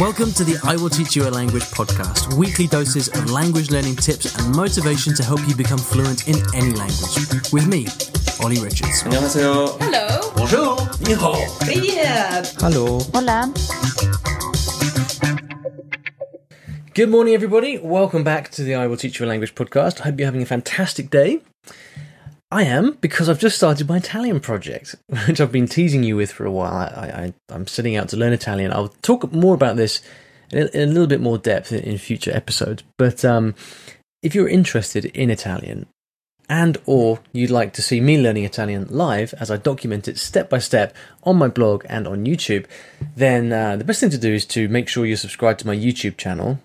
Welcome to the I Will Teach You a Language podcast, weekly doses of language learning tips and motivation to help you become fluent in any language. With me, Ollie Richards. 안녕하세요. Hello. Bonjour. Hello. Hola. Good morning, everybody. Welcome back to the I Will Teach You a Language podcast. I hope you're having a fantastic day. I am because I've just started my Italian project, which I've been teasing you with for a while. I, I, I'm setting out to learn Italian. I'll talk more about this in a, little bit more depth in, in future episodes. But um, if you're interested in Italian and or you'd like to see me learning Italian live as I document it step by step on my blog and on YouTube, then uh, the best thing to do is to make sure you're subscribed to my YouTube channel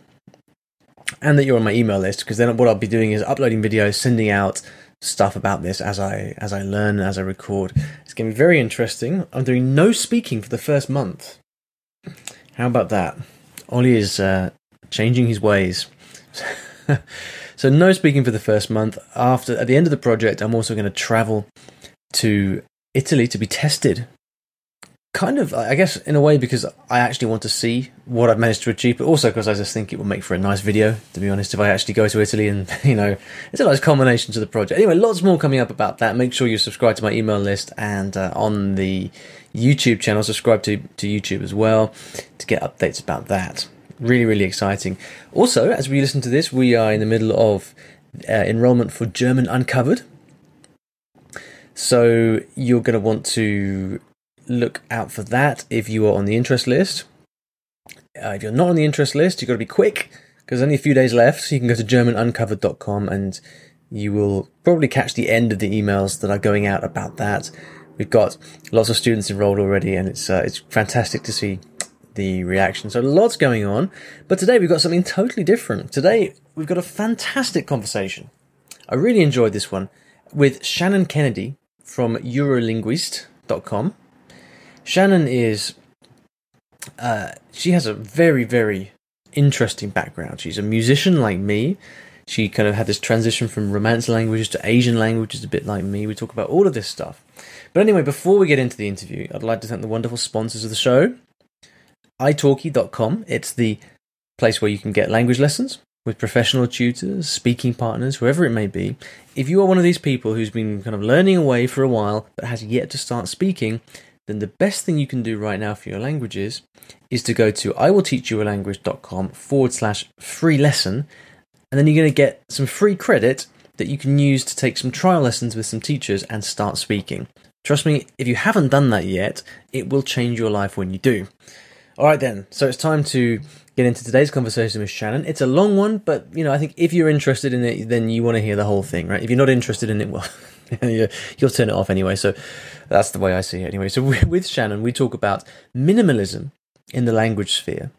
and that you're on my email list because then what I'll be doing is uploading videos, sending out stuff about this as I as I learn as I record. It's going to be very interesting. I'm doing no speaking for the first month. How about that? Ollie is uh, changing his ways. so no speaking for the first month. After at the end of the project, I'm also going to travel to Italy to be tested. Kind of, I guess, in a way, because I actually want to see what I've managed to achieve, but also because I just think it will make for a nice video. To be honest, if I actually go to Italy, and you know, it's a nice combination to the project. Anyway, lots more coming up about that. Make sure you subscribe to my email list and uh, on the YouTube channel, subscribe to to YouTube as well to get updates about that. Really, really exciting. Also, as we listen to this, we are in the middle of uh, enrollment for German Uncovered. So you're going to want to look out for that if you are on the interest list. Uh, if you're not on the interest list, you've got to be quick because only a few days left. So you can go to germanuncovered.com and you will probably catch the end of the emails that are going out about that. We've got lots of students enrolled already, and it's uh, it's fantastic to see the reaction. So lots going on, but today we've got something totally different. Today we've got a fantastic conversation. I really enjoyed this one with Shannon Kennedy from Eurolinguist.com. Shannon is, uh, she has a very, very interesting background. She's a musician like me. She kind of had this transition from Romance languages to Asian languages, a bit like me. We talk about all of this stuff. But anyway, before we get into the interview, I'd like to thank the wonderful sponsors of the show italki.com. It's the place where you can get language lessons with professional tutors, speaking partners, whoever it may be. If you are one of these people who's been kind of learning away for a while but has yet to start speaking, then the best thing you can do right now for your languages is to go to iwillteachyoualanguage.com forward slash free lesson, and then you're going to get some free credit that you can use to take some trial lessons with some teachers and start speaking. Trust me, if you haven't done that yet, it will change your life when you do. All right, then. So it's time to get into today's conversation with Shannon. It's a long one, but you know, I think if you're interested in it, then you want to hear the whole thing, right? If you're not interested in it, well, you'll turn it off anyway. So that's the way I see it anyway. So with Shannon, we talk about minimalism in the language sphere.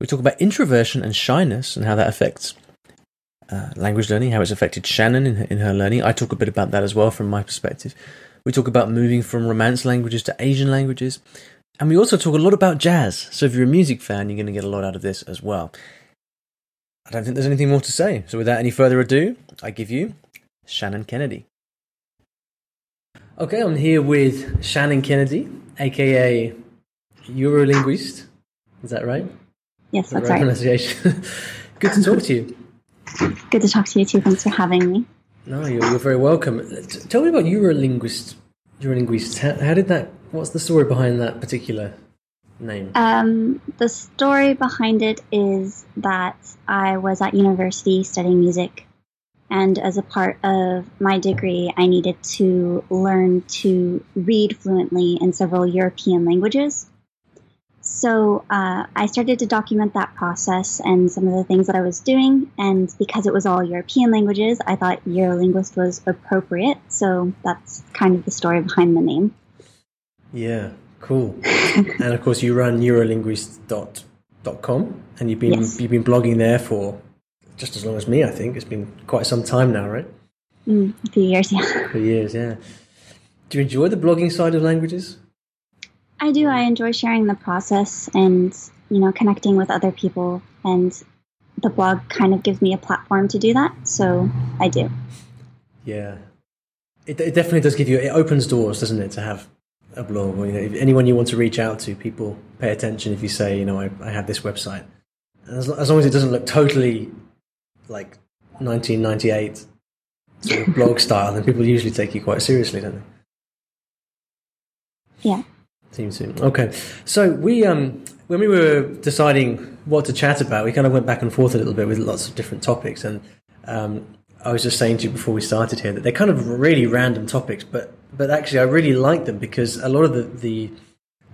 We talk about introversion and shyness and how that affects uh, language learning, how it's affected Shannon in her, in her learning. I talk a bit about that as well from my perspective. We talk about moving from Romance languages to Asian languages. And we also talk a lot about jazz. So if you're a music fan, you're going to get a lot out of this as well. I don't think there's anything more to say. So without any further ado, I give you Shannon Kennedy. Okay, I'm here with Shannon Kennedy, aka Eurolinguist. Is that right? Yes, that's right. pronunciation. Good to talk to you. Good to talk to you too. Thanks for having me. No, you're, you're very welcome. T- Tell me about Eurolinguist. Eurolinguist. How, how did that? What's the story behind that particular name? Um, the story behind it is that I was at university studying music, and as a part of my degree, I needed to learn to read fluently in several European languages. So uh, I started to document that process and some of the things that I was doing. And because it was all European languages, I thought Eurolinguist was appropriate. So that's kind of the story behind the name. Yeah, cool. and of course, you run Eurolinguist.com, and you've been Yes. you've been blogging there for just as long as me. I think it's been quite some time now, right? Mm, a few years, yeah. For years, yeah. Do you enjoy the blogging side of languages? I do. I enjoy sharing the process and, you know, connecting with other people. And the blog kind of gives me a platform to do that. So I do. Yeah, it, it definitely does give you. It opens doors, doesn't it, to have a blog or you know, anyone you want to reach out to, people pay attention if you say, you know, I, I have this website. And as, as long as it doesn't look totally like 1998 sort of blog style, then people usually take you quite seriously, don't they? Yeah. Seems to. Okay. So we um when we were deciding what to chat about, we kind of went back and forth a little bit with lots of different topics and um I was just saying to you before we started here that they're kind of really random topics, but but actually I really like them because a lot of the the,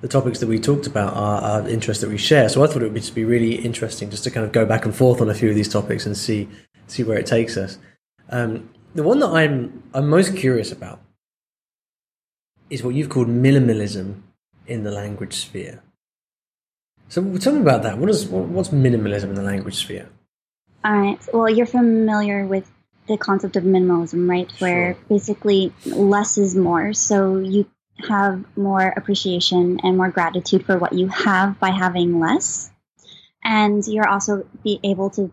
the topics that we talked about are, are interests that we share. So I thought it would just be really interesting just to kind of go back and forth on a few of these topics and see see where it takes us. Um, the one that I'm I'm most curious about is what you've called minimalism in the language sphere. So tell me about that. What is what's minimalism in the language sphere? All right. Well, you're familiar with the concept of minimalism, right? Where sure. basically less is more. So you have more appreciation and more gratitude for what you have by having less. And you're also be able to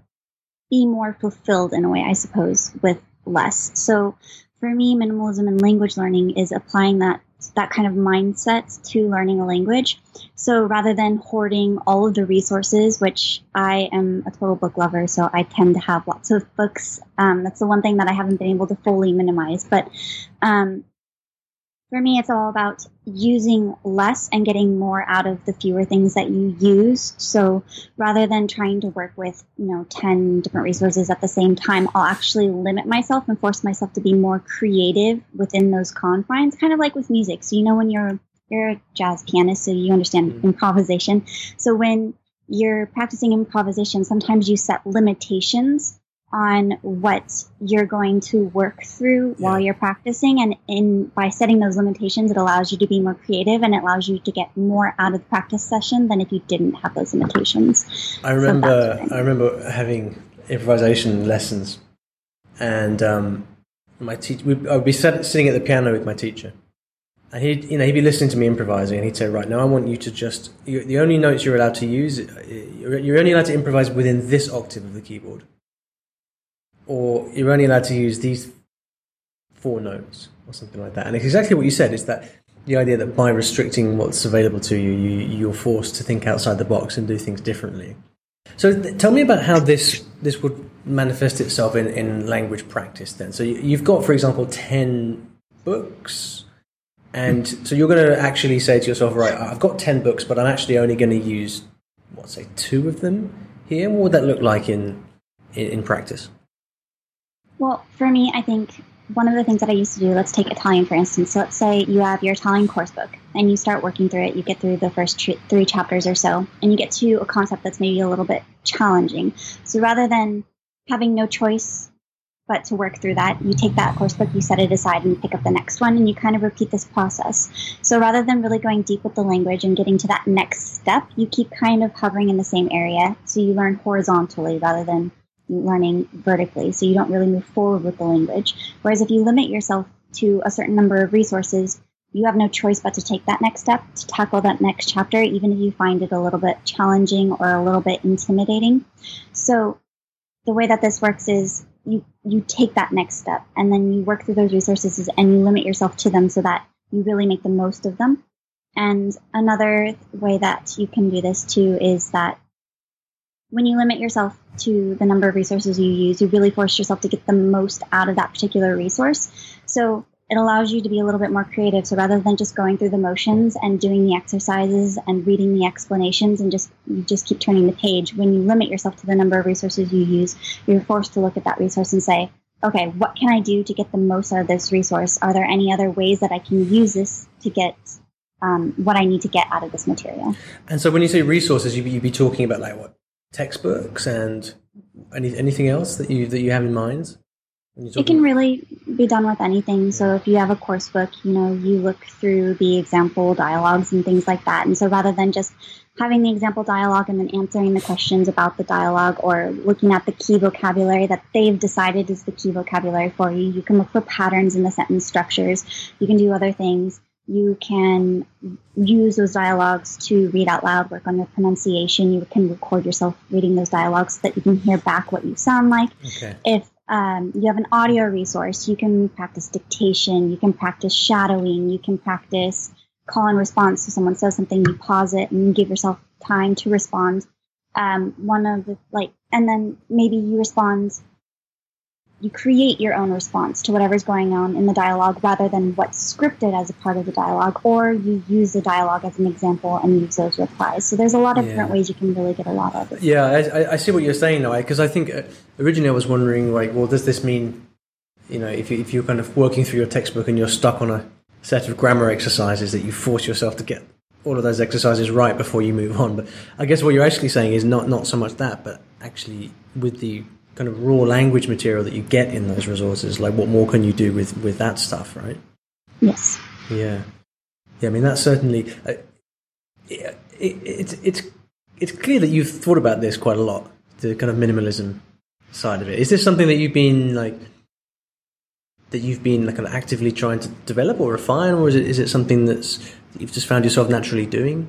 be more fulfilled in a way, I suppose, with less. So for me, minimalism in language learning is applying that that kind of mindset to learning a language. So rather than hoarding all of the resources, which I am a total book lover, so I tend to have lots of books. Um, that's the one thing that I haven't been able to fully minimize. But um, for me, it's all about using less and getting more out of the fewer things that you use. So rather than trying to work with, you know, 10 different resources at the same time, I'll actually limit myself and force myself to be more creative within those confines, kind of like with music. So, you know, when you're, you're a jazz pianist, so you understand mm-hmm. improvisation. So when you're practicing improvisation, sometimes you set limitations on what you're going to work through yeah. while you're practicing. And in by setting those limitations it allows you to be more creative and it allows you to get more out of the practice session than if you didn't have those limitations. I remember so I, I, remember having improvisation lessons and um, my teacher i would be sat, sitting at the piano with my teacher. And he'd you know he'd be listening to me improvising and he'd say right now i want you to just you, the only notes you're allowed to use you're only allowed to improvise within this octave of the keyboard or you're only allowed to use these four notes or something like that. And it's exactly what you said. Is that the idea that by restricting what's available to you, you you're forced to think outside the box and do things differently. So th- tell me about how this this would manifest itself in, in language practice. Then, so you've got, for example, ten books, and so you're going to actually say to yourself, right, I've got ten books, but I'm actually only going to use what say two of them here. What would that look like in, in, in practice? Well, for me, I think one of the things that I used to do, let's take Italian for instance. So let's say you have your Italian course book and you start working through it. You get through the first tr- three chapters or so, and you get to a concept that's maybe a little bit challenging. So rather than having no choice but to work through that, you take that course book, you set it aside, and pick up the next one, and you kind of repeat this process. So rather than really going deep with the language and getting to that next step, you keep kind of hovering in the same area. So you learn horizontally rather than learning vertically, so you don't really move forward with the language. Whereas if you limit yourself to a certain number of resources, you have no choice but to take that next step, to tackle that next chapter, even if you find it a little bit challenging or a little bit intimidating. So the way that this works is you, you take that next step and then you work through those resources and you limit yourself to them so that you really make the most of them. And another way that you can do this too is that when you limit yourself to the number of resources you use, you really force yourself to get the most out of that particular resource. So it allows you to be a little bit more creative. So rather than just going through the motions and doing the exercises and reading the explanations and just you just keep turning the page, when you limit yourself to the number of resources you use, you're forced to look at that resource and say, okay, what can I do to get the most out of this resource? Are there any other ways that I can use this to get um, what I need to get out of this material? And so when you say resources, you, you'd be talking about like what textbooks and any, anything else that you that you have in mind? It can really be done with anything. So if you have a course book, you know, you look through the example dialogues and things like that. And so rather than just having the example dialogue and then answering the questions about the dialogue or looking at the key vocabulary that they've decided is the key vocabulary for you, you can look for patterns in the sentence structures. You can do other things you can use those dialogues to read out loud, work on your pronunciation. You can record yourself reading those dialogues so that you can hear back what you sound like. Okay. If um, you have an audio resource, you can practice dictation, you can practice shadowing, you can practice call and response. So someone says something, you pause it and give yourself time to respond. Um, one of the like, and then maybe you respond you create your own response to whatever's going on in the dialogue rather than what's scripted as a part of the dialogue, or you use the dialogue as an example and use those replies. So there's a lot of yeah. different ways you can really get a lot out of it. Yeah, I, I see what you're saying now, because I think uh, originally I was wondering, like, well, does this mean, you know, if, you, if you're kind of working through your textbook and you're stuck on a set of grammar exercises that you force yourself to get all of those exercises right before you move on. But I guess what you're actually saying is not, not so much that, but actually with the kind of raw language material that you get in those resources, like what more can you do with with that stuff, right? Yes. Yeah. Yeah. I mean, that's certainly. Uh, it, it, it's it's it's clear that you've thought about this quite a lot, the kind of minimalism side of it. Is this something that you've been like that you've been like kind of actively trying to develop or refine, or is it is it something that's that you've just found yourself naturally doing?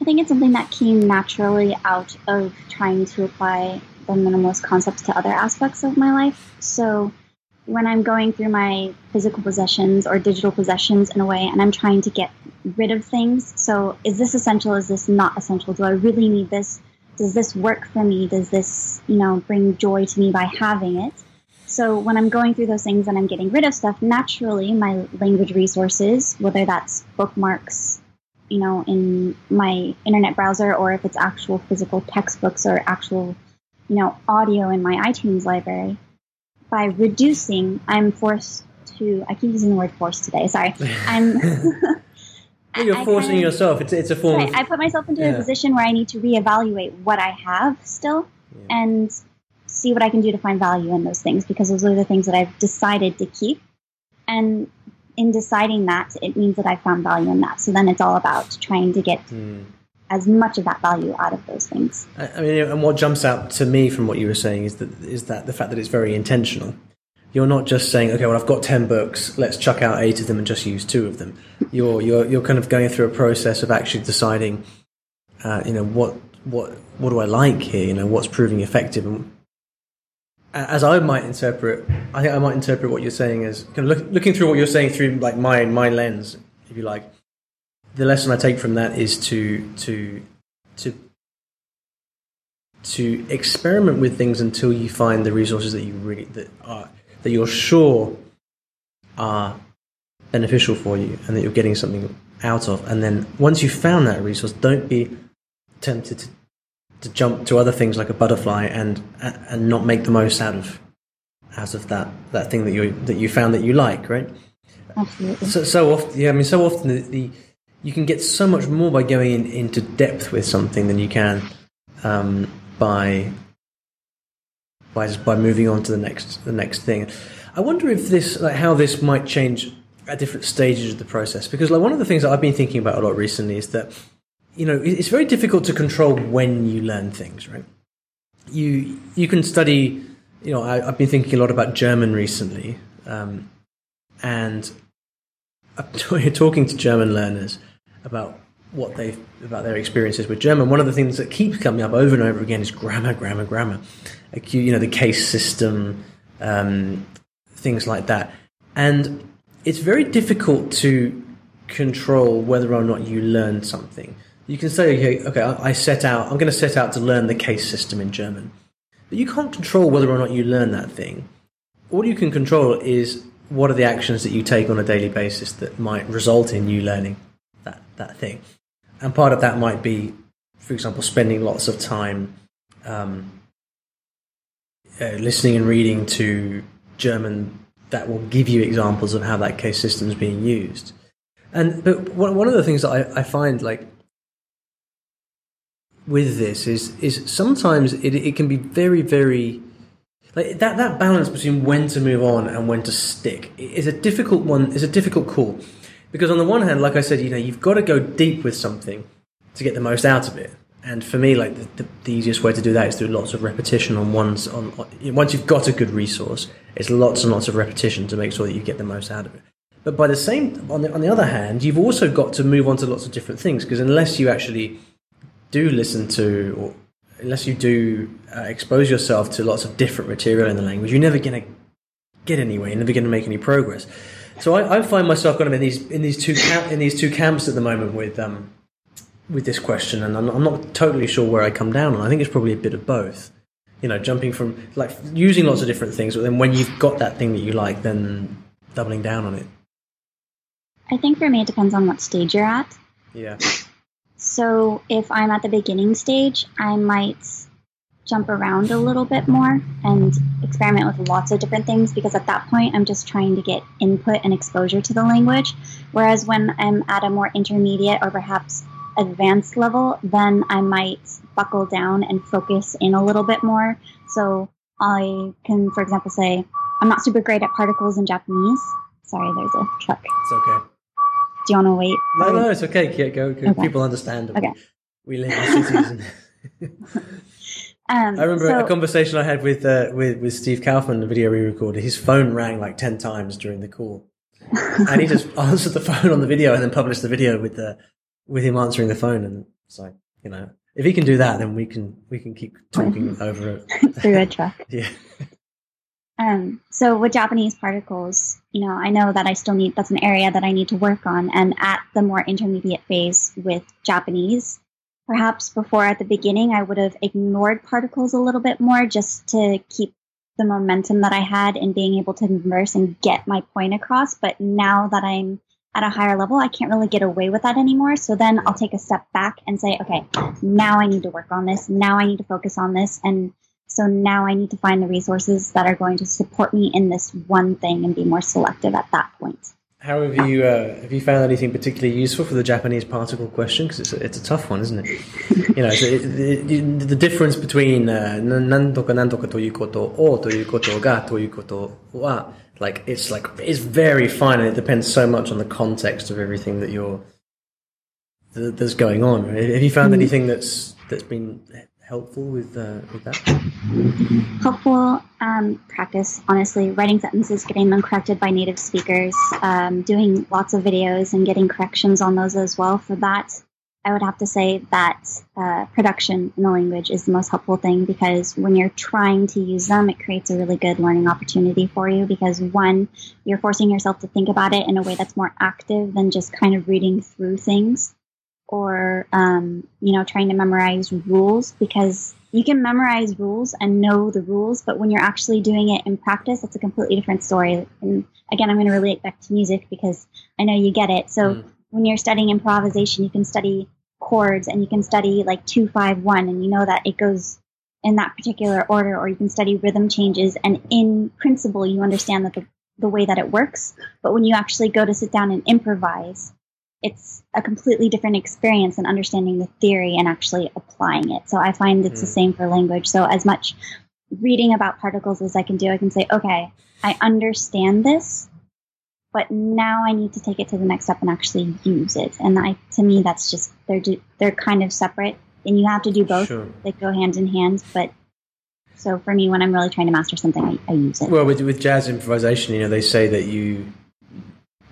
I think it's something that came naturally out of trying to apply the minimalist concepts to other aspects of my life. So when I'm going through my physical possessions or digital possessions in a way and I'm trying to get rid of things, so is this essential? Is this not essential? Do I really need this? Does this work for me? Does this, you know, bring joy to me by having it? So when I'm going through those things and I'm getting rid of stuff, naturally my language resources, whether that's bookmarks, you know, in my internet browser or if it's actual physical textbooks or actual you know, audio in my iTunes library. By reducing, I'm forced to. I keep using the word forced today. Sorry, I'm. well, you're forcing kind of, yourself. It's it's a form. Right, of, I put myself into yeah. a position where I need to reevaluate what I have still, yeah. and see what I can do to find value in those things because those are the things that I've decided to keep. And in deciding that, it means that I found value in that. So then it's all about trying to get mm as much of that value out of those things. I mean, and what jumps out to me from what you were saying is that is that the fact that it's very intentional. You're not just saying, okay, well, I've got ten books, let's chuck out eight of them and just use two of them. You're you're you're kind of going through a process of actually deciding, uh, you know, what what what do I like here? You know, what's proving effective. And as I might interpret, I think I might interpret what you're saying as kind of look, looking through what you're saying through like my my lens, if you like the lesson I take from that is to to to to experiment with things until you find the resources that you really that are that you're sure are beneficial for you and that you're getting something out of. And then once you've found that resource, don't be tempted to, to jump to other things like a butterfly and and not make the most out of out of that that thing that you that you found that you like, right? Absolutely. So so often, yeah. I mean, so often the, the you can get so much more by going in, into depth with something than you can um, by by just by moving on to the next the next thing. I wonder if this like how this might change at different stages of the process because like one of the things that I've been thinking about a lot recently is that you know it's very difficult to control when you learn things right you you can study you know I, have been thinking a lot about German recently um, and I'm talking to German learners about what they about their experiences with German. One of the things that keeps coming up over and over again is grammar, grammar, grammar. Like you, know, the case system, um, things like that, and it's very difficult to control whether or not you learn something. You can say, okay, okay, I set out, I'm going to set out to learn the case system in German, but you can't control whether or not you learn that thing. All you can control is what are the actions that you take on a daily basis that might result in you learning that thing. And part of that might be, for example, spending lots of time um, uh, listening and reading to German that will give you examples of how that case system is being used. And but one of the things that I, I find like with this is is sometimes it, it can be very very like that that balance between when to move on and when to stick is a difficult one is a difficult call because on the one hand, like I said, you know, you've got to go deep with something to get the most out of it. And for me, like the, the, the easiest way to do that is through lots of repetition on one's on, on once you've got a good resource, it's lots and lots of repetition to make sure that you get the most out of it. But by the same on the on the other hand, you've also got to move on to lots of different things because unless you actually do listen to or unless you do uh, expose yourself to lots of different material in the language, you're never going to get anywhere. You're never going to make any progress. So I, I find myself kind of in these in these two camp, in these two camps at the moment with um with this question, and I'm, I'm not totally sure where I come down on. I think it's probably a bit of both. You know, jumping from like using lots of different things, but then when you've got that thing that you like, then doubling down on it. I think for me, it depends on what stage you're at. Yeah. So if I'm at the beginning stage, I might jump around a little bit more and experiment with lots of different things because at that point I'm just trying to get input and exposure to the language. Whereas when I'm at a more intermediate or perhaps advanced level, then I might buckle down and focus in a little bit more. So I can, for example, say, I'm not super great at particles in Japanese. Sorry, there's a truck. It's okay. Do you want to wait? No, no, it's okay. Yeah, go, go. Okay. People understand. Okay. We, we live in cities. And Um, I remember so- a conversation I had with uh, with with Steve Kaufmann, the video we recorded. His phone rang like ten times during the call, and he just answered the phone on the video and then published the video with the with him answering the phone. And it's like, you know, if he can do that, then we can we can keep talking over it. through a truck. Yeah, Um, so with Japanese particles, you know, I know that I still need that's an area that I need to work on. And at the more intermediate phase with Japanese, perhaps before at the beginning, I would have ignored particles a little bit more just to keep the momentum that I had in being able to converse and get my point across. But now that I'm at a higher level, I can't really get away with that anymore. So then I'll take a step back and say, okay, now I need to work on this. Now I need to focus on this. And so now I need to find the resources that are going to support me in this one thing and be more selective at that point. how have you uh, have you found anything particularly useful for the Japanese particle question? Because it's a, it's a tough one, isn't it? you know, so it, it, it, the difference between uh, なんとかなんとかということをということがということは like it's like it's very fine and it depends so much on the context of everything that you're that, that's going on. Have you found anything that's that's been helpful with uh, with that? Helpful um, practice, honestly, writing sentences, getting them corrected by native speakers, um, doing lots of videos and getting corrections on those as well. For that, I would have to say that uh, production in the language is the most helpful thing because when you're trying to use them, it creates a really good learning opportunity for you because one, you're forcing yourself to think about it in a way that's more active than just kind of reading through things or um, you know trying to memorize rules because you can memorize rules and know the rules but when you're actually doing it in practice it's a completely different story. And again i'm going to relate back to music because i know you get it. So Mm. when you're studying improvisation you can study chords and you can study like 251 and you know that it goes in that particular order or you can study rhythm changes and in principle you understand that the, the way that it works. But when you actually go to sit down and improvise it's a completely different experience than understanding the theory and actually applying it. So I find it's the Mm. same for language. So as much reading about particles as I can do, I can say, okay, I understand this, but now I need to take it to the next step and actually use it. And I, to me, that's just they're do, they're kind of separate, and you have to do both. Sure. They go hand in hand. But so for me, when I'm really trying to master something, I, I use it. Well, with with jazz improvisation, you know, they say that you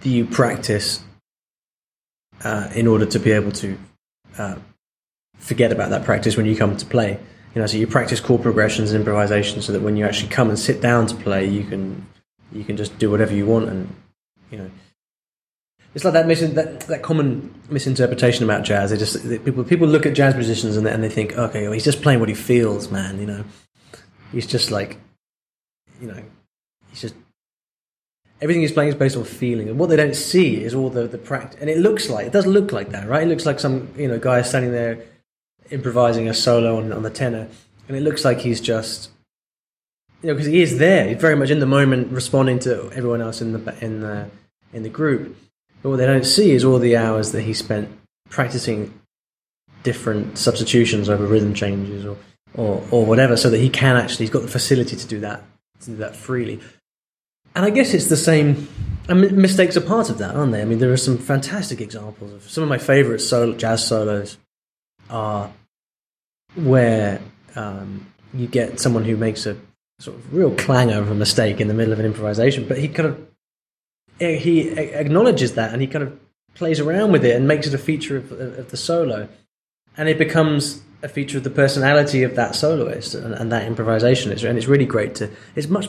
you practice uh, in order to be able to uh, forget about that practice when you come to play. You know, so you practice chord progressions and improvisation, so that when you actually come and sit down to play, you can you can just do whatever you want, and you know. It's like that, that that common misinterpretation about jazz. They just they, people people look at jazz musicians and they, and they think, okay, well, he's just playing what he feels, man. You know, he's just like, you know, he's just everything he's playing is based on feeling, and what they don't see is all the the practice. And it looks like it does look like that, right? It looks like some you know guy standing there improvising a solo on on the tenor, and it looks like he's just you know because he is there, he's very much in the moment, responding to everyone else in the in the in the group. But what they don't see is all the hours that he spent practicing different substitutions over rhythm changes or, or, or whatever, so that he can actually, he's got the facility to do that, to do that freely. And I guess it's the same. Mistakes are part of that, aren't they? I mean, there are some fantastic examples of some of my favorite solo, jazz solos are where um, you get someone who makes a sort of real clanger of a mistake in the middle of an improvisation, but he kind of eh, he acknowledges that and he kind of plays around with it and makes it a feature of, of the solo, and it becomes a feature of the personality of that soloist and, and that improvisation. And it's really great to. It's much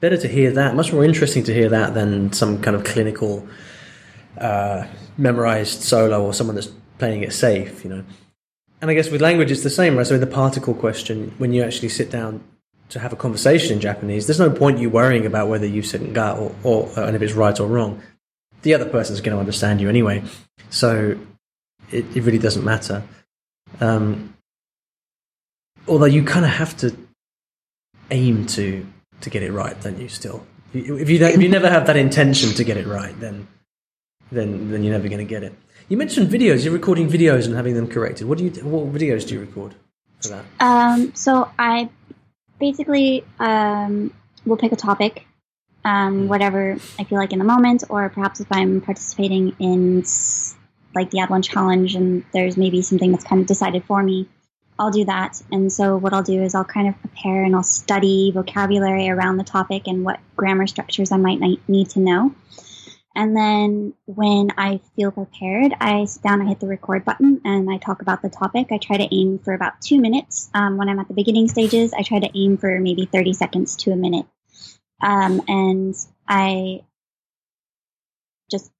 better to hear that. Much more interesting to hear that than some kind of clinical, uh, memorized solo or someone that's playing it safe. You know. And I guess with language, it's the same, right? So in the particle question, when you actually sit down to have a conversation in Japanese, there's no point you worrying about whether you said ga or, or and if it's right or wrong. The other person's going to understand you anyway, so it, it really doesn't matter. Um, although you kind of have to aim to to get it right, don't you? Still, if you if you never have that intention to get it right, then then then you're never going to get it. You mentioned videos. You're recording videos and having them corrected. What do you? What videos do you record for that? Um, so I basically um, will pick a topic, um, Hmm. whatever I feel like in the moment, or perhaps if I'm participating in like the Add1 challenge and there's maybe something that's kind of decided for me, I'll do that. And so what I'll do is I'll kind of prepare and I'll study vocabulary around the topic and what grammar structures I might need to know. And then when I feel prepared, I sit down, I hit the record button, and I talk about the topic. I try to aim for about two minutes. Um, when I'm at the beginning stages, I try to aim for maybe 30 seconds to a minute. Um, and I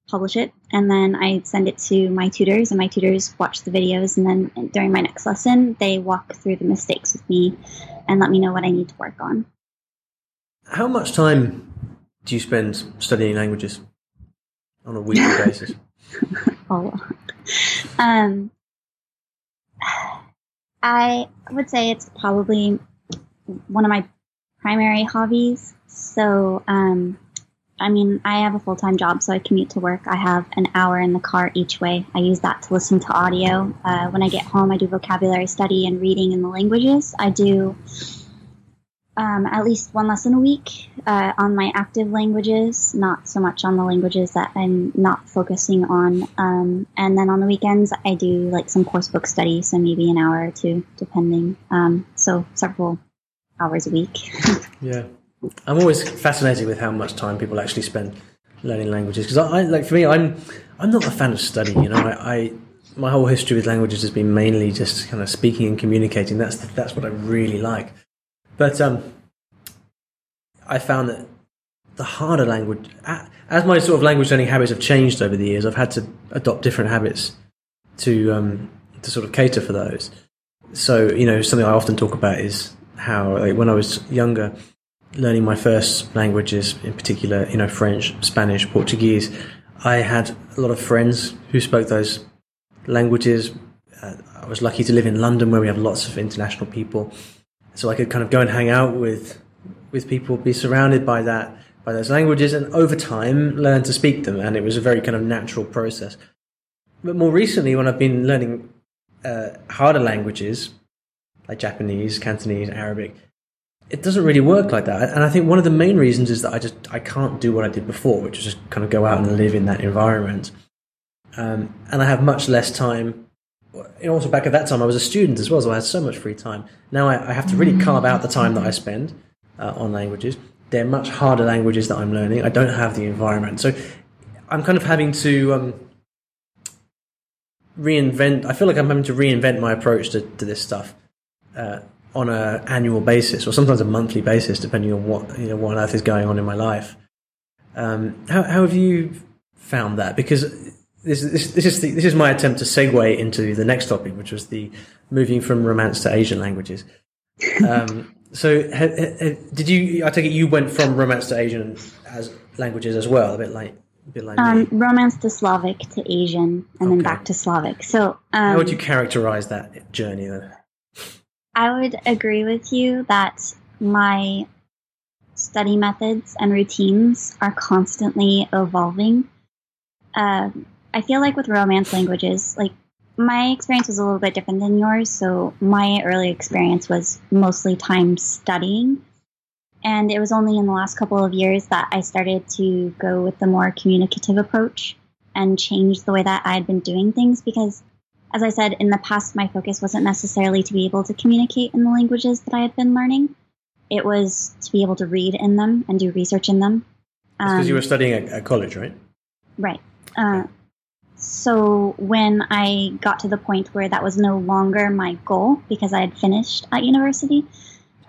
publish it, and then I send it to my tutors, and my tutors watch the videos. And then during my next lesson, they walk through the mistakes with me and let me know what I need to work on. How much time do you spend studying languages on a weekly basis? Oh, um, I would say it's probably one of my primary hobbies. So, um, I mean, I have a full time job, so I commute to work. I have an hour in the car each way. I use that to listen to audio. Uh, when I get home, I do vocabulary study and reading in the languages. I do um, at least one lesson a week uh, on my active languages, not so much on the languages that I'm not focusing on. Um, and then on the weekends, I do like some course book study, so maybe an hour or two, depending. Um, so several hours a week. Yeah, I'm always fascinated with how much time people actually spend learning languages because I, I like for me, I'm I'm not a fan of study. You know, I, I my whole history with languages has been mainly just kind of speaking and communicating. That's that's what I really like. But um, I found that the harder language, as my sort of language learning habits have changed over the years, I've had to adopt different habits to um, to sort of cater for those. So you know, something I often talk about is how like, when I was younger, learning my first languages, in particular, you know, French, Spanish, Portuguese, I had a lot of friends who spoke those languages. Uh, I was lucky to live in London where we have lots of international people, so I could kind of go and hang out with with people, be surrounded by that by those languages, and over time learn to speak them. And it was a very kind of natural process. But more recently, when I've been learning uh, harder languages like Japanese, Cantonese, Arabic, it doesn't really work like that. And I think one of the main reasons is that I just I can't do what I did before, which is just kind of go out and live in that environment. Um, and I have much less time. And also back at that time, I was a student as well, so I had so much free time. Now I, I have to really carve out the time that I spend uh, on languages. They're much harder languages that I'm learning. I don't have the environment, so I'm kind of having to um, reinvent. I feel like I'm having to reinvent my approach to, to this stuff uh, on a annual basis, or sometimes a monthly basis, depending on what you know what on earth is going on in my life. Um, how, how have you found that? Because this, this, this is the, this is my attempt to segue into the next topic, which was the moving from Romance to Asian languages. Um, so, ha, ha, did you? I take it you went from Romance to Asian as languages as well, a bit like bit like Um. Romance to Slavic to Asian, and then back to Slavic. So, um, How would you characterize that journey then? I would agree with you that my study methods and routines are constantly evolving. Um, I feel like with Romance languages, like my experience was a little bit different than yours. So my early experience was mostly time studying. And it was only in the last couple of years that I started to go with the more communicative approach and change the way that I had been doing things because as I said, in the past, my focus wasn't necessarily to be able to communicate in the languages that I had been learning. It was to be able to read in them and do research in them. Because Um, you were studying at, at college, right? Right. Uh, so when I got to the point where that was no longer my goal because I had finished at university,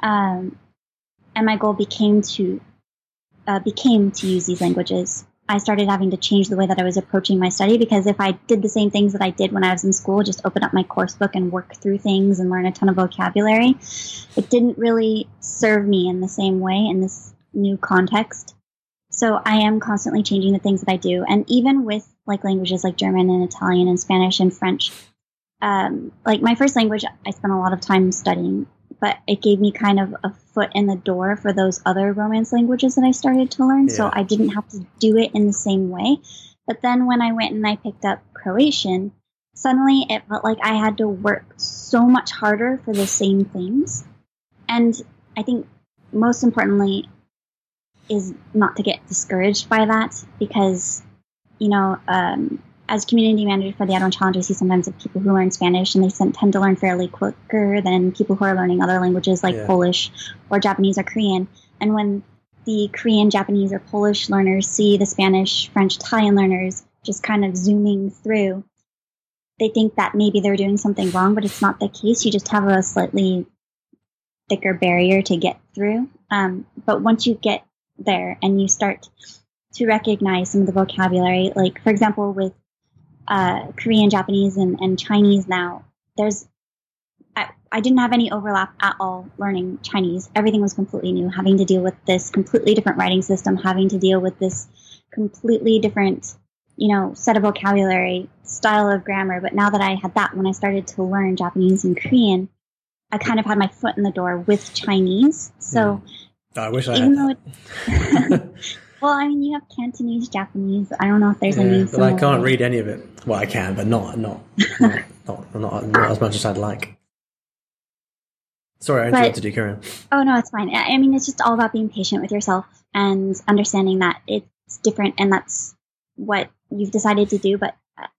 um, and my goal became to uh, became to use these languages. I started having to change the way that I was approaching my study because if I did the same things that I did when I was in school, just open up my course book and work through things and learn a ton of vocabulary, it didn't really serve me in the same way in this new context. So I am constantly changing the things that I do. And even with like languages like German and Italian and Spanish and French, um, like my first language, I spent a lot of time studying, but it gave me kind of a foot in the door for those other Romance languages that I started to learn. So I didn't have to do it in the same way. But then when I went and I picked up Croatian, suddenly it felt like I had to work so much harder for the same things. And I think most importantly is not to get discouraged by that because, you know, um, as community manager for the Add1 Challenge, I see sometimes of people who learn Spanish and they tend to learn fairly quicker than people who are learning other languages like Yeah. Polish or Japanese or Korean. And when the Korean, Japanese, or Polish learners see the Spanish, French, Italian learners just kind of zooming through, they think that maybe they're doing something wrong, but it's not the case. You just have a slightly thicker barrier to get through. Um, but once you get there and you start to recognize some of the vocabulary, like for example, with uh, Korean, Japanese, and, and Chinese now, there's I, I didn't have any overlap at all learning Chinese. Everything was completely new, having to deal with this completely different writing system, having to deal with this completely different, you know, set of vocabulary, style of grammar. But now that I had that, when I started to learn Japanese and Korean, I kind of had my foot in the door with Chinese. So I wish I even had though it, well, I mean, you have Cantonese, Japanese. I don't know if there's any. Yeah, but I can't read any of it. Well, I can, but not not not not, not, not as much as I'd like. Sorry, I But- interrupted you, Karen. Oh no, it's fine. I I mean, it's just all about being patient with yourself and understanding that it's different and that's what you've decided to do. But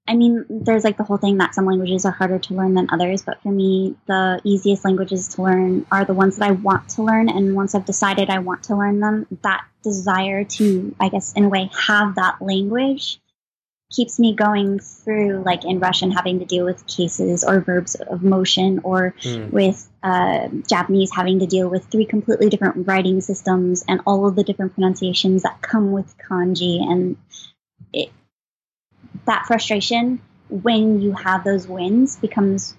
I mean, there's like the whole thing that some languages are harder to learn than others. But for me, the easiest languages to learn are the ones that I want to learn. And once I've decided I want to learn them, that desire to, I guess, in a way, have that language keeps me going through, like in Russian, having to deal with cases or verbs of motion or Mm. with uh, Japanese having to deal with three completely different writing systems and all of the different pronunciations that come with kanji and that frustration when you have those wins becomes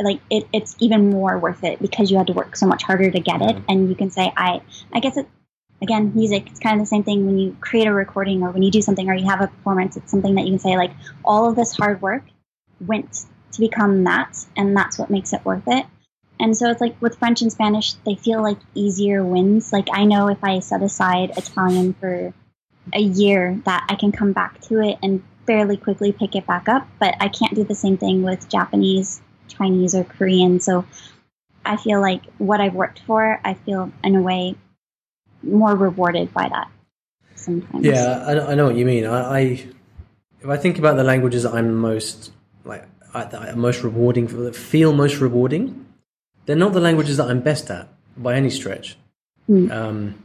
like it, it's even more worth it because you had to work so much harder to get it. Mhm. and you can say i i guess it again music it's kind of the same thing. When you create a recording or when you do something or you have a performance it's something that you can say like all of this hard work went to become that and that's what makes it worth it. And so it's like with french and spanish they feel like easier wins. Like i know if i set aside italian for a year that i can come back to it and fairly quickly pick it back up but i can't do the same thing with japanese chinese or korean so i feel like what i've worked for i feel in a way more rewarded by that sometimes Yeah, I, know- I know what you mean. I, I if I think about the languages that I'm most like I, that are most rewarding, that feel most rewarding, they're not the languages that I'm best at by any stretch. Hmm. Um,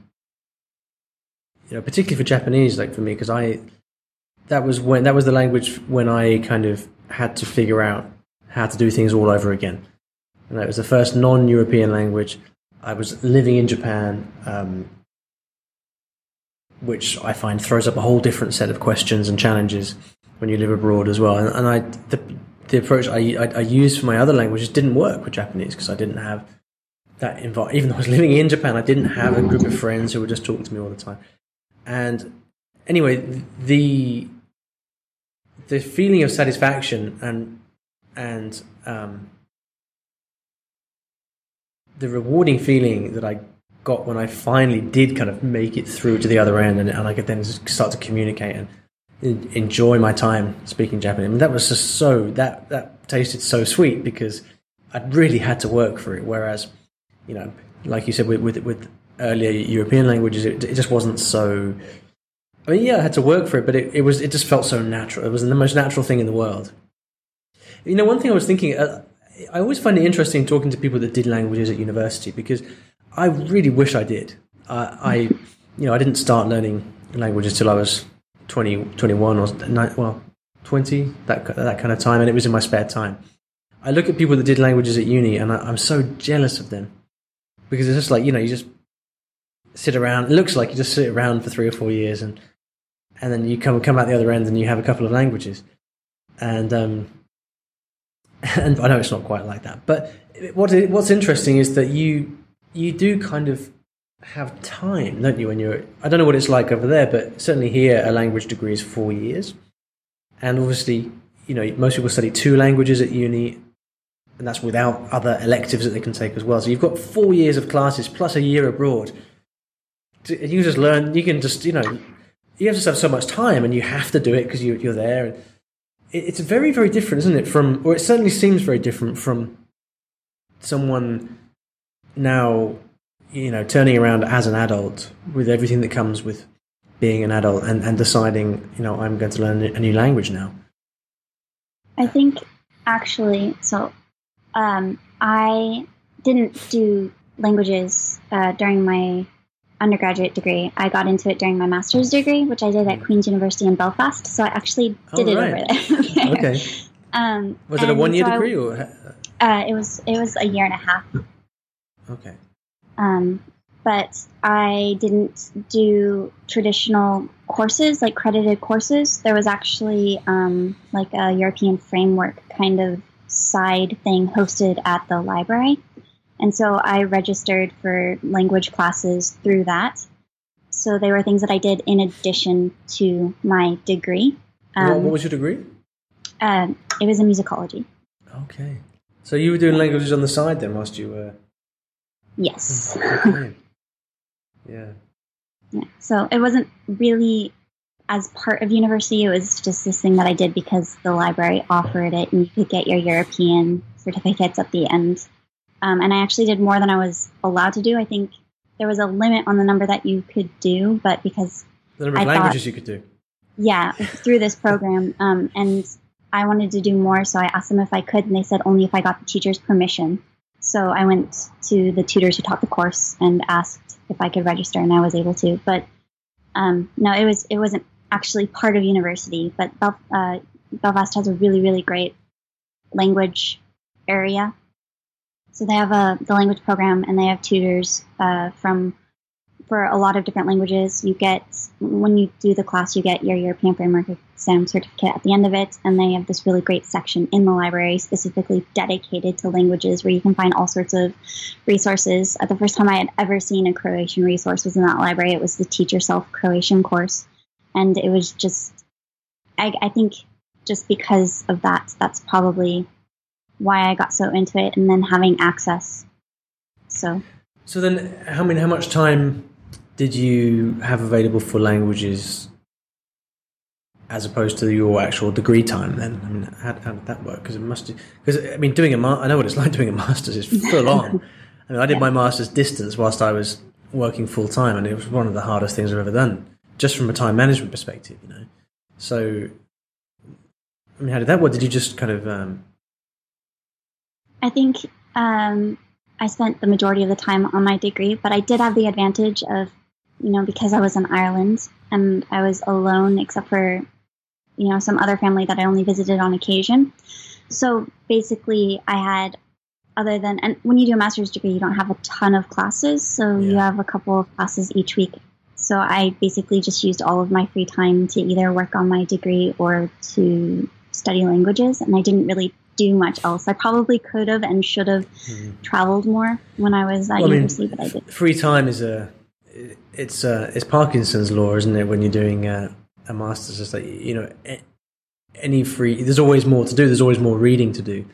you know, particularly for Japanese, like for me, because I that was when that was the language when I kind of had to figure out how to do things all over again. And it was the first non-European language. I was living in Japan. Um, which I find throws up a whole different set of questions and challenges when you live abroad as well. And, and I, the, the approach I, I, I used for my other languages didn't work with Japanese because I didn't have that environment. Even though I was living in Japan, I didn't have a group of friends who would just talk to me all the time. And anyway, the the feeling of satisfaction and and um, the rewarding feeling that I got when I finally did kind of make it through to the other end and, and I could then start to communicate and enjoy my time speaking Japanese. I mean, that was just so, that, that tasted so sweet because I'd really had to work for it. Whereas, you know, like you said, with, with, with earlier European languages, it, it just wasn't so, I mean, yeah, I had to work for it, but it, it was, it just felt so natural. It was the most natural thing in the world. You know, one thing I was thinking, uh, I always find it interesting talking to people that did languages at university because I really wish I did. I, I you know, I didn't start learning languages till I was 20, 21 or well, 20, that, that kind of time, and it was in my spare time. I look at people that did languages at uni and I, I'm so jealous of them because it's just like, you know, you just, sit around. It looks like you just sit around for three or four years, and and then you come come out the other end, and you have a couple of languages. And um, and I know it's not quite like that, but what what's interesting is that you you do kind of have time, don't you? When you're, I don't know what it's like over there, but certainly here, a language degree is four years, and obviously, you know, most people study two languages at uni, and that's without other electives that they can take as well. So you've got four years of classes plus a year abroad. You just learn. You can just, you know, you have to have so much time, and you have to do it because you, you're there. And it's very, very different, isn't it? From, or it certainly seems very different from someone now you know, turning around as an adult with everything that comes with being an adult and, and deciding, you know, I'm going to learn a new language now? I think actually, so um, I didn't do languages uh, during my undergraduate degree. I got into it during my master's degree, which I did at Queen's University in Belfast. So I actually did oh, right. it over there. okay. Um, was it a one year so degree or? Uh, it was. It was a year and a half. Okay. Um, but I didn't do traditional courses, like credited courses. There was actually um, like a European framework kind of side thing hosted at the library. And so I registered for language classes through that. So they were things that I did in addition to my degree. Um, what was your degree? Uh, it was in musicology. Okay. So you were doing languages on the side then, whilst you were Yes. yeah. Yeah. So it wasn't really as part of university. It was just this thing that I did because the library offered it, and you could get your European certificates at the end. Um, and I actually did more than I was allowed to do. I think there was a limit on the number that you could do, but because the number of I languages thought, you could do. Yeah, through this program, um, and I wanted to do more, so I asked them if I could, and they said only if I got the teacher's permission. So I went to the tutors who taught the course and asked if I could register, and I was able to. But um, no, it was it wasn't actually part of university. But Bel- uh, Belfast has a really really great language area. So they have a the language program, and they have tutors uh, from for a lot of different languages. You get when you do the class, you get your European Framework Exam certificate at the end of it, and they have this really great section in the library specifically dedicated to languages, where you can find all sorts of resources. At the first time I had ever seen a Croatian resource was in that library. It was the Teach Yourself Croatian course, and it was just, I, I think, just because of that, that's probably why I got so into it, and then having access. So. So then, how I mean, how much time did you have available for languages as opposed to your actual degree time then? I mean how, how did that work? Because it must because i mean doing a ma- i know what it's like doing a master's is full on. I mean i did my master's distance whilst i was working full time and it was one of the hardest things i've ever done just from a time management perspective you know? So i mean how did that work? Did you just kind of um... i think um, i spent the majority of the time on my degree but i did have the advantage of you know, because I was in Ireland and I was alone except for, you know, some other family that I only visited on occasion. So basically, I had, other than, and when you do a master's degree, you don't have a ton of classes. So yeah. you have a couple of classes each week. So I basically just used all of my free time to either work on my degree or to study languages. And I didn't really do much else. I probably could have and should have mm. traveled more when I was at well, university, I mean, but I did. Free time is a it's uh, it's Parkinson's law, isn't it? When you're doing uh, a master's, it's like you know, any free. There's always more to do. There's always more reading to do.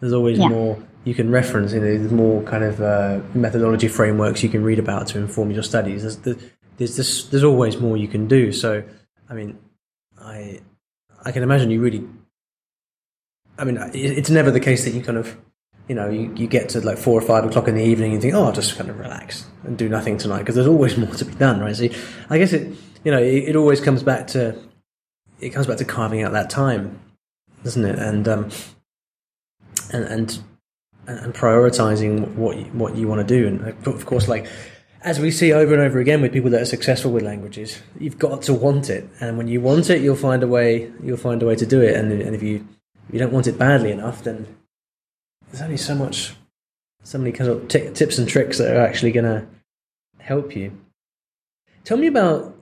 There's always yeah. more you can reference. You know, there's more kind of uh, methodology frameworks you can read about to inform your studies. There's there's there's, there's always more you can do. So, I mean, I I can imagine you really. I mean, it's never the case that you kind of you know, you, you get to like four or five o'clock in the evening and think, oh, I'll just kind of relax and do nothing tonight because there's always more to be done, right? So I guess it, you know, it, it, always comes back to, it comes back to carving out that time, doesn't it? And, um, and, and, and prioritizing what you, what you want to do. And of course, like, as we see over and over again with people that are successful with languages, you've got to want it. And when you want it, you'll find a way, you'll find a way to do it. And, and if you, you don't want it badly enough, then there's only so much, so many kind of t- tips and tricks that are actually going to help you. Tell me about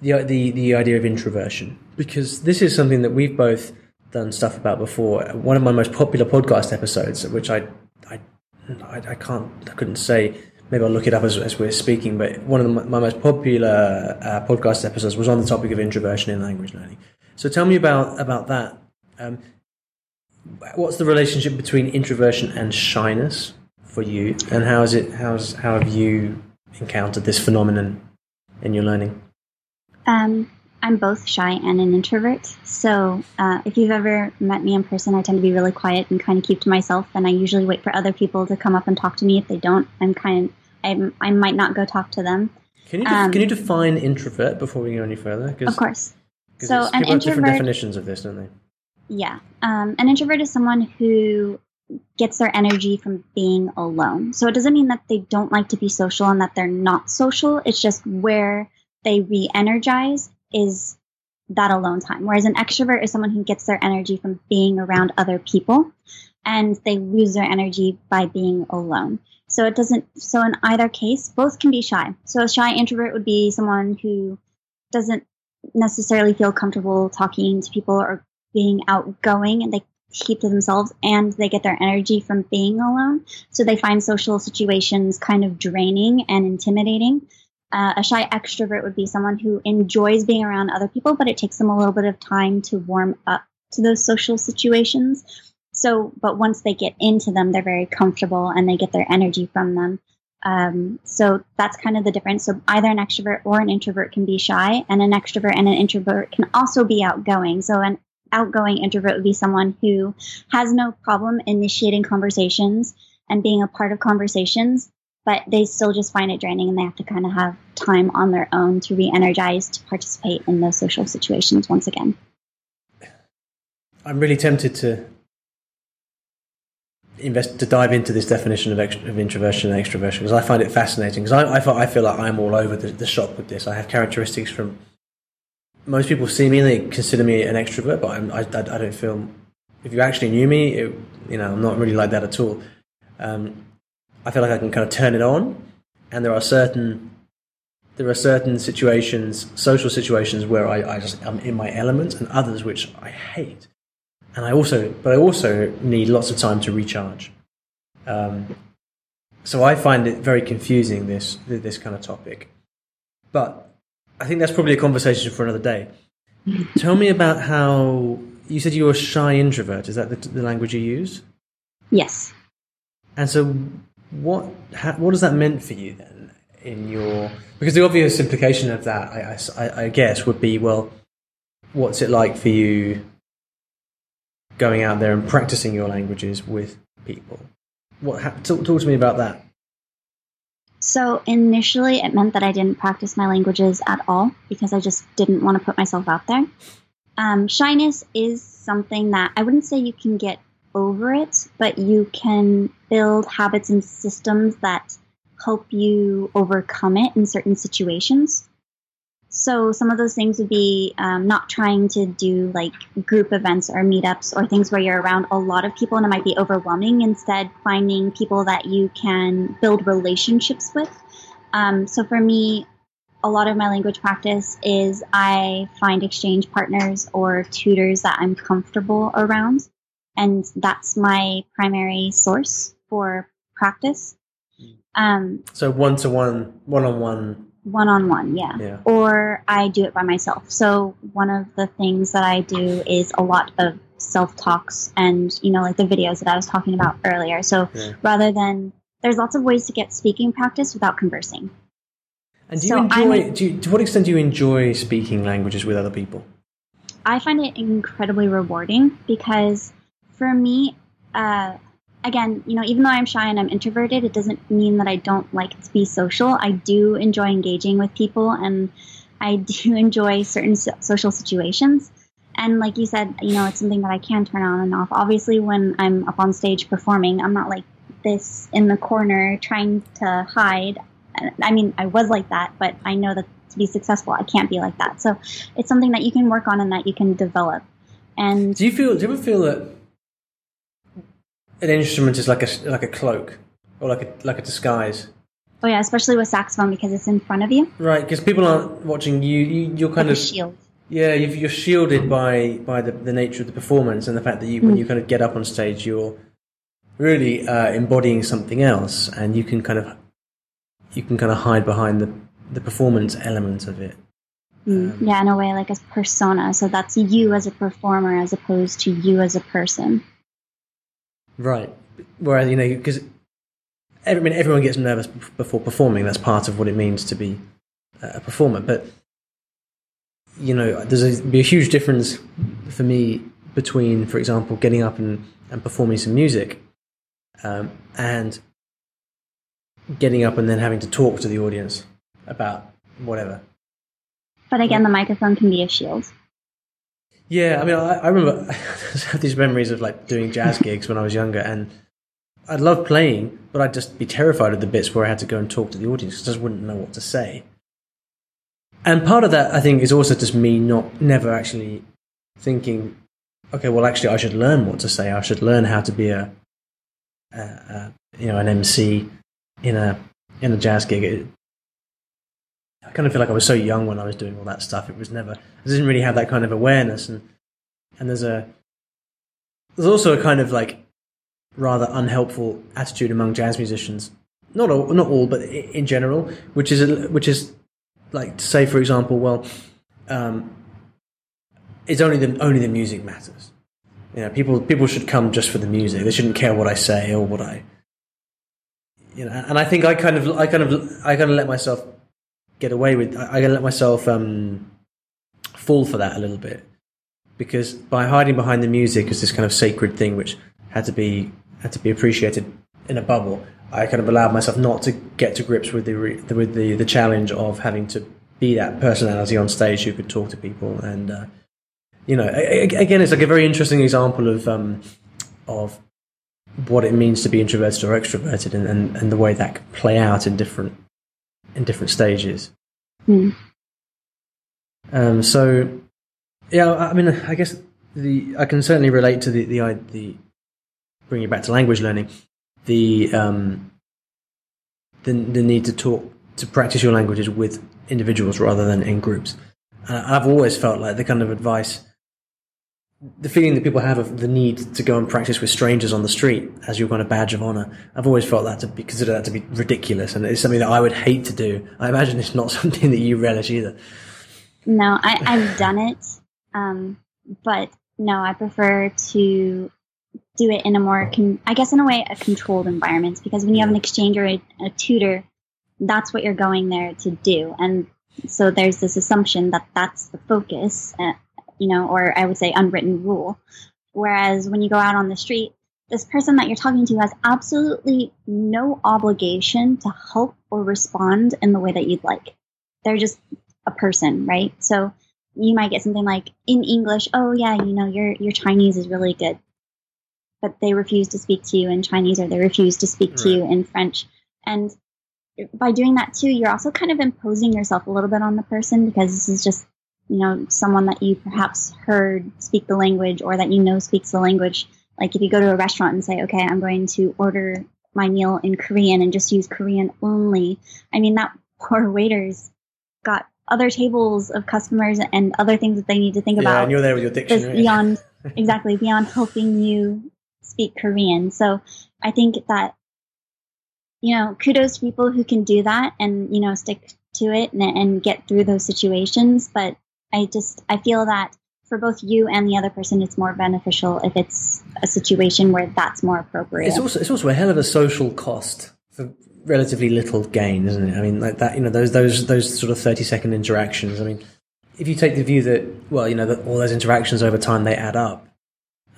the the the idea of introversion because this is something that we've both done stuff about before. One of my most popular podcast episodes, which I I I, can't I couldn't say. Maybe I'll look it up as, as we're speaking. But one of the, my most popular uh, podcast episodes was on the topic of introversion in language learning. So tell me about about that. Um, what's the relationship between introversion and shyness for you, and how is it? How's how have you encountered this phenomenon in your learning? Um, I'm both shy and an introvert. So uh, if you've ever met me in person, I tend to be really quiet and kind of keep to myself. And I usually wait for other people to come up and talk to me. If they don't, I'm kind of I'm, I might not go talk to them. Can you um, can you define introvert before we go any further? Of course. So an introvert different definitions of this, don't they? Yeah, um, an introvert is someone who gets their energy from being alone. So it doesn't mean that they don't like to be social and that they're not social. It's just where they re-energize is that alone time. Whereas an extrovert is someone who gets their energy from being around other people and they lose their energy by being alone. So it doesn't, so in either case, both can be shy. So a shy introvert would be someone who doesn't necessarily feel comfortable talking to people or being outgoing and they keep to themselves and they get their energy from being alone. So they find social situations kind of draining and intimidating. Uh, a shy extrovert would be someone who enjoys being around other people, but it takes them a little bit of time to warm up to those social situations. So, but once they get into them, they're very comfortable and they get their energy from them. Um, so that's kind of the difference. So either an extrovert or an introvert can be shy, and an extrovert and an introvert can also be outgoing. So an outgoing introvert would be someone who has no problem initiating conversations and being a part of conversations, but they still just find it draining and they have to kind of have time on their own to re energize to participate in those social situations once again. I'm really tempted to invest to dive into this definition of, extra, of introversion and extroversion because I find it fascinating because I, I, I feel like I'm all over the, the shop with this. I have characteristics from most people see me and they consider me an extrovert, but I'm, I, I, don't feel. If you actually knew me, it, you know, I'm not really like that at all. Um, I feel like I can kind of turn it on, and there are certain there are certain situations, social situations, where I, I just am in my element, and others which I hate. And I also, but I also need lots of time to recharge. Um, so I find it very confusing this this kind of topic. But I think that's probably a conversation for another day. Tell me about how you said you were a shy introvert. Is that the, the language you use? Yes. And so, what how, what does that meant for you then? In your because the obvious implication of that, I, I, I guess, would be well, what's it like for you going out there and practicing your languages with people? What talk, talk to me about that? So initially, it meant that I didn't practice my languages at all because I just didn't want to put myself out there. Um, shyness is something that I wouldn't say you can get over it, but you can build habits and systems that help you overcome it in certain situations. So some of those things would be um, not trying to do like group events or meetups or things where you're around a lot of people and it might be overwhelming. Instead, finding people that you can build relationships with. Um, so for me, a lot of my language practice is I find exchange partners or tutors that I'm comfortable around, and that's my primary source for practice. Hmm. Um, so one to one, one on one one on one, yeah. yeah. Or I do it by myself. So one of the things that I do is a lot of self talks and, you know, like the videos that I was talking about earlier. So yeah. rather than, there's lots of ways to get speaking practice without conversing. And do you so enjoy, do you, to what extent do you enjoy speaking languages with other people? I find it incredibly rewarding because for me, uh, again, you know, even though I'm shy and I'm introverted, it doesn't mean that I don't like to be social. I do enjoy engaging with people and I do enjoy certain so- social situations. And like you said, you know, it's something that I can turn on and off. Obviously, when I'm up on stage performing, I'm not like this in the corner trying to hide. I mean, I was like that, but I know that to be successful, I can't be like that. So it's something that you can work on and that you can develop. And do you feel? Do you ever feel that an instrument is like a like a cloak or like a like a disguise. Oh yeah, especially with saxophone because it's in front of you. Right, because people aren't watching you. you you're kind Like of a shield. yeah. You've, you're shielded by by the, the nature of the performance and the fact that you when you kind of get up on stage, you're really uh, embodying something else, and you can kind of you can kind of hide behind the the performance element of it. Mm. yeah, in a way, like a persona. So that's you as a performer as opposed to you as a person. Right. Whereas you know because I mean everyone gets nervous before performing. That's part of what it means to be a performer. But you know, there's a, be a huge difference for me between, for example, getting up and, and performing some music, um, and getting up and then having to talk to the audience about whatever. But again, the microphone can be a shield. Yeah, I mean, I, I remember I have these memories of like doing jazz gigs when I was younger, and I'd love playing, but I'd just be terrified of the bits where I had to go and talk to the audience because I just wouldn't know what to say. And part of that, I think, is also just me not never actually thinking, okay, well, actually, I should learn what to say. I should learn how to be a, a, a you know, an MC in a in a jazz gig. It, kind of feel like I was so young when I was doing all that stuff. It was never, I didn't really have that kind of awareness, and and there's a there's also a kind of like rather unhelpful attitude among jazz musicians. Not all, not all, but in general, which is which is like to say, for example, well, um, it's only the only the music matters. You know, people people should come just for the music. They shouldn't care what I say or what I. You know, and I think I kind of I kind of I kind of let myself get away with. I, I let myself um, fall for that a little bit because by hiding behind the music as this kind of sacred thing which had to be had to be appreciated in a bubble, I kind of allowed myself not to get to grips with the re- with the the challenge of having to be that personality on stage who could talk to people and uh, you know again it's like a very interesting example of um, of what it means to be introverted or extroverted and, and, and the way that could play out in different in different stages. Hmm. Um, so, yeah, I mean, I guess the I can certainly relate to the the i- the bringing it back to language learning, the um, the the need to talk to practice your languages with individuals rather than in groups. And I've always felt like the kind of advice, the feeling that people have of the need to go and practice with strangers on the street as your kind of badge of honor. I've always felt that to be consider that to be ridiculous, and it's something that I would hate to do. I imagine it's not something that you relish either. No, I, I've done it, um, but no, I prefer to do it in a more, con- I guess, in a way, a controlled environment. Because when you have an exchange or a, a tutor, that's what you're going there to do, and so there's this assumption that that's the focus, uh, you know, or I would say unwritten rule. Whereas when you go out on the street, this person that you're talking to has absolutely no obligation to help or respond in the way that you'd like. They're just a person, right? So you might get something like in English, oh yeah, you know, your your Chinese is really good. But they refuse to speak to you in Chinese or they refuse to speak to you in French. And by doing that too, you're also kind of imposing yourself a little bit on the person because this is just, you know, someone that you perhaps heard speak the language or that you know speaks the language. Like if you go to a restaurant and say, okay, I'm going to order my meal in Korean and just use Korean only. I mean, that poor waiter's got other tables of customers and other things that they need to think Yeah, about and you're there with your dictionary. beyond exactly beyond helping you speak Korean. So I think that you know, kudos to people who can do that and you know stick to it and, and get through those situations. But I just I feel that for both you and the other person, it's more beneficial if it's a situation where that's more appropriate. It's also it's also a hell of a social cost for relatively little gain, isn't it? I mean, like that, you know, those those those sort of thirty second interactions. I mean, if you take the view that well, you know, that all those interactions over time they add up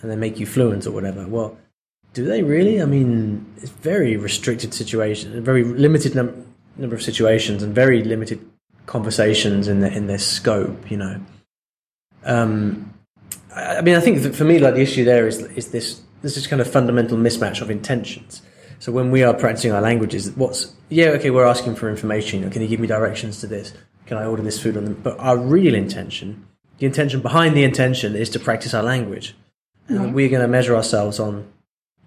and they make you fluent or whatever. Well, do they really? I mean, it's very restricted situation, a very limited num- number of situations, and very limited conversations in their in their scope. You know. Um, I I mean, I think that for me, like the issue there is is this this is kind of fundamental mismatch of intentions. So when we are practicing our languages, what's yeah, okay, we're asking for information. You know, Can you give me directions to this? Can I order this food on them? But our real intention, the intention behind the intention, is to practice our language, and we're going to measure ourselves on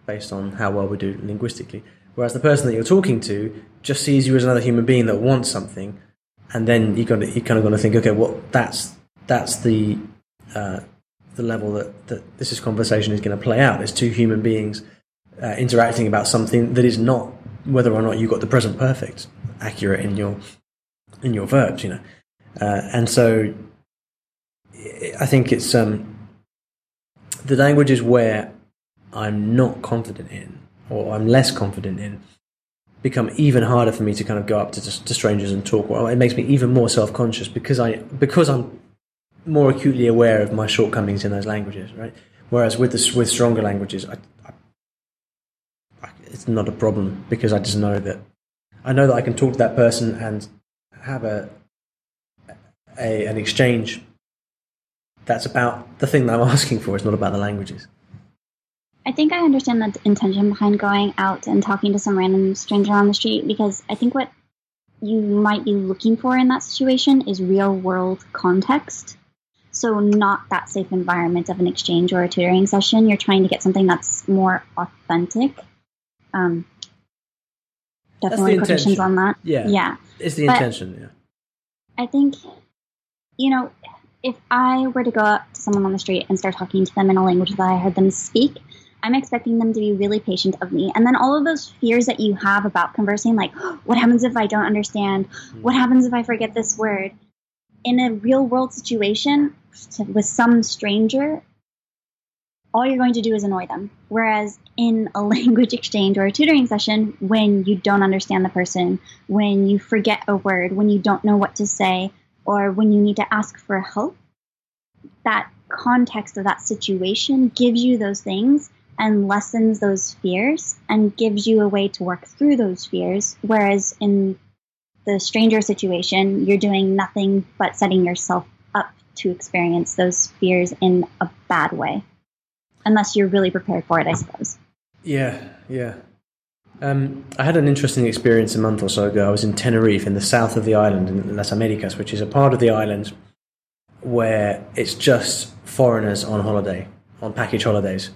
based on how well we do linguistically. Whereas the person that you're talking to just sees you as another human being that wants something, and then you got you kind of got to think, okay, well that's that's the uh, the level that, that this is conversation is going to play out. It's two human beings uh, interacting about something that is not whether or not you got the present perfect accurate in your in your verbs, you know. Uh, and so I think it's um, the languages where I'm not confident in or I'm less confident in become even harder for me to kind of go up to, to strangers and talk. Well, it makes me even more self conscious because I because I'm more acutely aware of my shortcomings in those languages, right? Whereas with the, with stronger languages, I, I, it's not a problem because I just know that I know that I can talk to that person and have a, a an exchange that's about the thing that I'm asking for. It's not about the languages. I think I understand the intention behind going out and talking to some random stranger on the street because I think what you might be looking for in that situation is real world context. So, not that safe environment of an exchange or a tutoring session. You're trying to get something that's more authentic. Um, definitely quotations on that. Yeah. Yeah. It's the but intention, yeah. I think, you know, if I were to go up to someone on the street and start talking to them in a language that I heard them speak, I'm expecting them to be really patient of me. And then all of those fears that you have about conversing, like, what happens if I don't understand? Hmm. What happens if I forget this word? In a real world situation with some stranger, all you're going to do is annoy them. Whereas in a language exchange or a tutoring session, when you don't understand the person, when you forget a word, when you don't know what to say, or when you need to ask for help, that context of that situation gives you those things and lessens those fears and gives you a way to work through those fears. Whereas in the stranger situation, you're doing nothing but setting yourself up to experience those fears in a bad way unless you're really prepared for it, I suppose. Yeah, yeah. Um, I had an interesting experience a month or so ago. I was in Tenerife, in the south of the island, in Las Americas, which is a part of the island where it's just foreigners on holiday, on package holidays.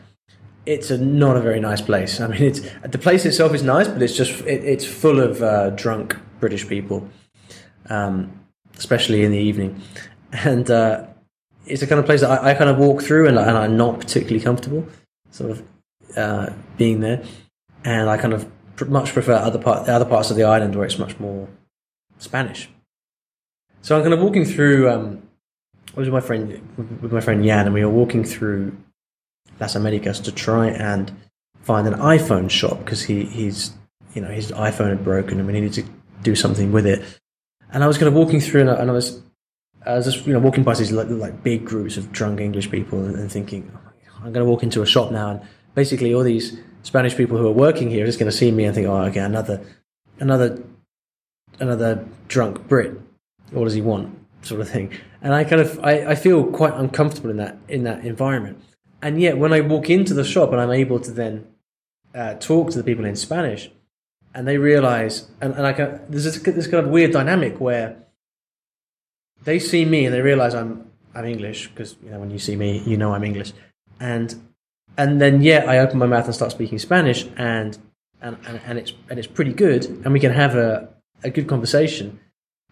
It's a, not a very nice place. I mean, it's the place itself is nice, but it's just it, it's full of uh, drunk British people, um, especially in the evening, and uh, it's a kind of place that I, I kind of walk through and, and, I'm not particularly comfortable, sort of uh, being there, and I kind of pr- much prefer other part other parts of the island where it's much more Spanish. So I'm kind of walking through. Um, I was with my friend with my friend Jan, and we were walking through Las Americas to try and find an iPhone shop because he he's you know his iPhone had broken and we needed to do something with it. And I was kind of walking through and I, and I was I was just you know walking past these like, like big groups of drunk English people and, and thinking, oh I'm going to walk into a shop now, and basically all these Spanish people who are working here are just going to see me and think, oh, okay, another, another, another drunk Brit. What does he want? Sort of thing. And I kind of I, I feel quite uncomfortable in that in that environment. And yet, when I walk into the shop and I'm able to then uh, talk to the people in Spanish, and they realize, and, and I can, there's this, this kind of weird dynamic where they see me and they realize I'm I'm English because you know when you see me you know I'm English. And and then yeah I open my mouth and start speaking Spanish and and, and, and it's and it's pretty good and we can have a, a good conversation.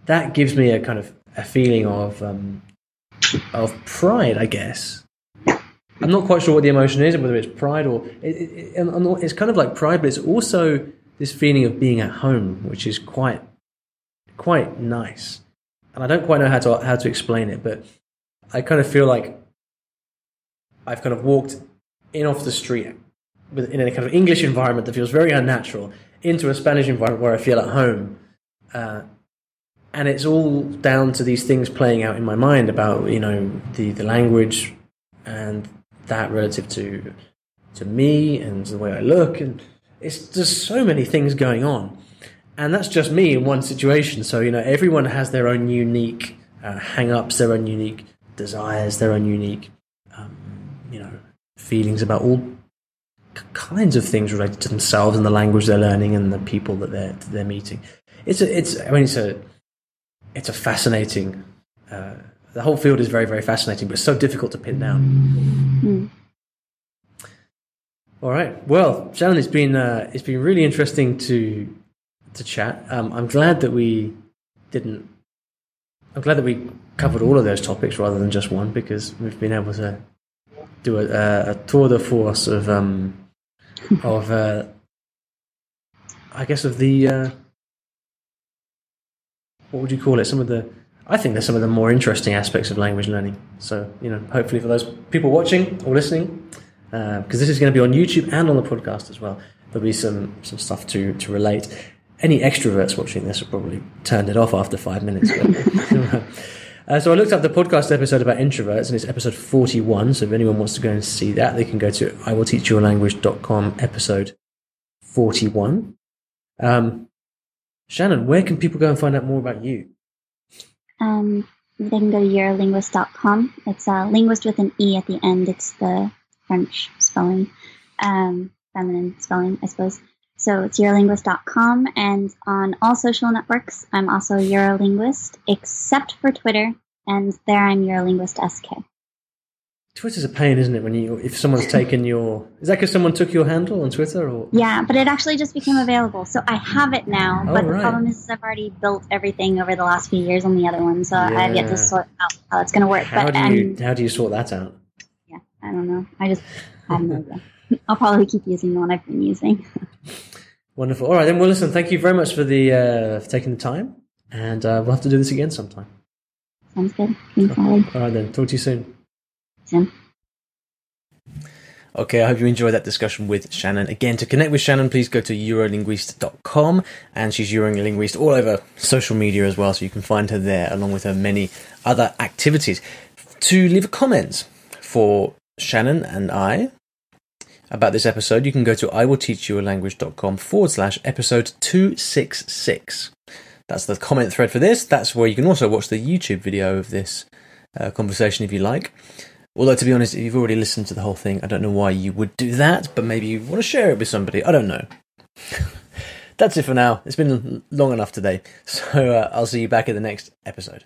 That gives me a kind of a feeling of um, of pride I guess I'm not quite sure what the emotion is whether it's pride or it, it, it, it's kind of like pride but it's also this feeling of being at home which is quite quite nice and I don't quite know how to how to explain it, but I kind of feel like I've kind of walked in off the street in a kind of English environment that feels very unnatural into a Spanish environment where I feel at home. Uh, and it's all down to these things playing out in my mind about you know the, the language and that relative to to me and the way I look and it's just so many things going on and that's just me in one situation. So you know, everyone has their own unique uh, hang-ups, their own unique desires, their own unique, um, you know, feelings about all kinds of things related to themselves and the language they're learning and the people that they're that they're meeting. It's a, it's I mean it's a it's a fascinating. Uh, the whole field is very very fascinating, but it's so difficult to pin down. Mm. All right. Well, Shannon, it's been uh, it's been really interesting to to chat. Um, I'm glad that we didn't. I'm glad that we covered all of those topics rather than just one because we've been able to do a, a tour de force of um, of uh, I guess of the uh, what would you call it? Some of the I think there's some of the more interesting aspects of language learning. So you know, hopefully for those people watching or listening, because uh, this is going to be on YouTube and on the podcast as well, there'll be some some stuff to to relate. Any extroverts watching this will probably turn it off after five minutes. But, Uh, so I looked up the podcast episode about introverts, and it's episode 41. So if anyone wants to go and see that, they can go to iwillteachyoualanguage.com, episode 41. Um, Shannon, where can people go and find out more about you? Um, they can go to eurolinguist.com. It's a linguist with an E at the end. It's the French spelling, um, feminine spelling, I suppose. So it's Eurolinguist.com and on all social networks, I'm also Eurolinguist, except for Twitter, and there I'm Eurolinguist SK. Twitter's a pain, isn't it? When you if someone's taken your is that because someone took your handle on Twitter or yeah, but it actually just became available, so I have it now. Oh, but right. the problem is, I've already built everything over the last few years on the other one, so yeah. I've yet to sort out how it's going to work. How but, do you how do you sort that out? Yeah, I don't know. I just I have no idea. I'll probably keep using the one I've been using. Wonderful. All right, then. Well, listen. Thank you very much for the uh, for taking the time, and uh, we'll have to do this again sometime. Sounds good. Thanks, All right, then. Talk to you soon. Okay, I hope you enjoyed that discussion with Shannon. Again, to connect with Shannon, please go to eurolinguist.com and she's Eurolinguist all over social media as well, so you can find her there along with her many other activities. To leave a comment for Shannon and I, about this episode, you can go to iwillteachyoualanguage.com forward slash episode 266. That's the comment thread for this. That's where you can also watch the YouTube video of this uh, conversation if you like. Although, to be honest, if you've already listened to the whole thing, I don't know why you would do that, but maybe you want to share it with somebody. I don't know. That's it for now. It's been long enough today. So uh, I'll see you back in the next episode.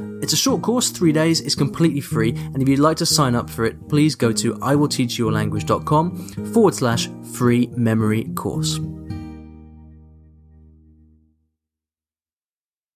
It's a short course, three days, it's completely free, and if you'd like to sign up for it, please go to iwillteachyoualanguage.com forward slash free memory course.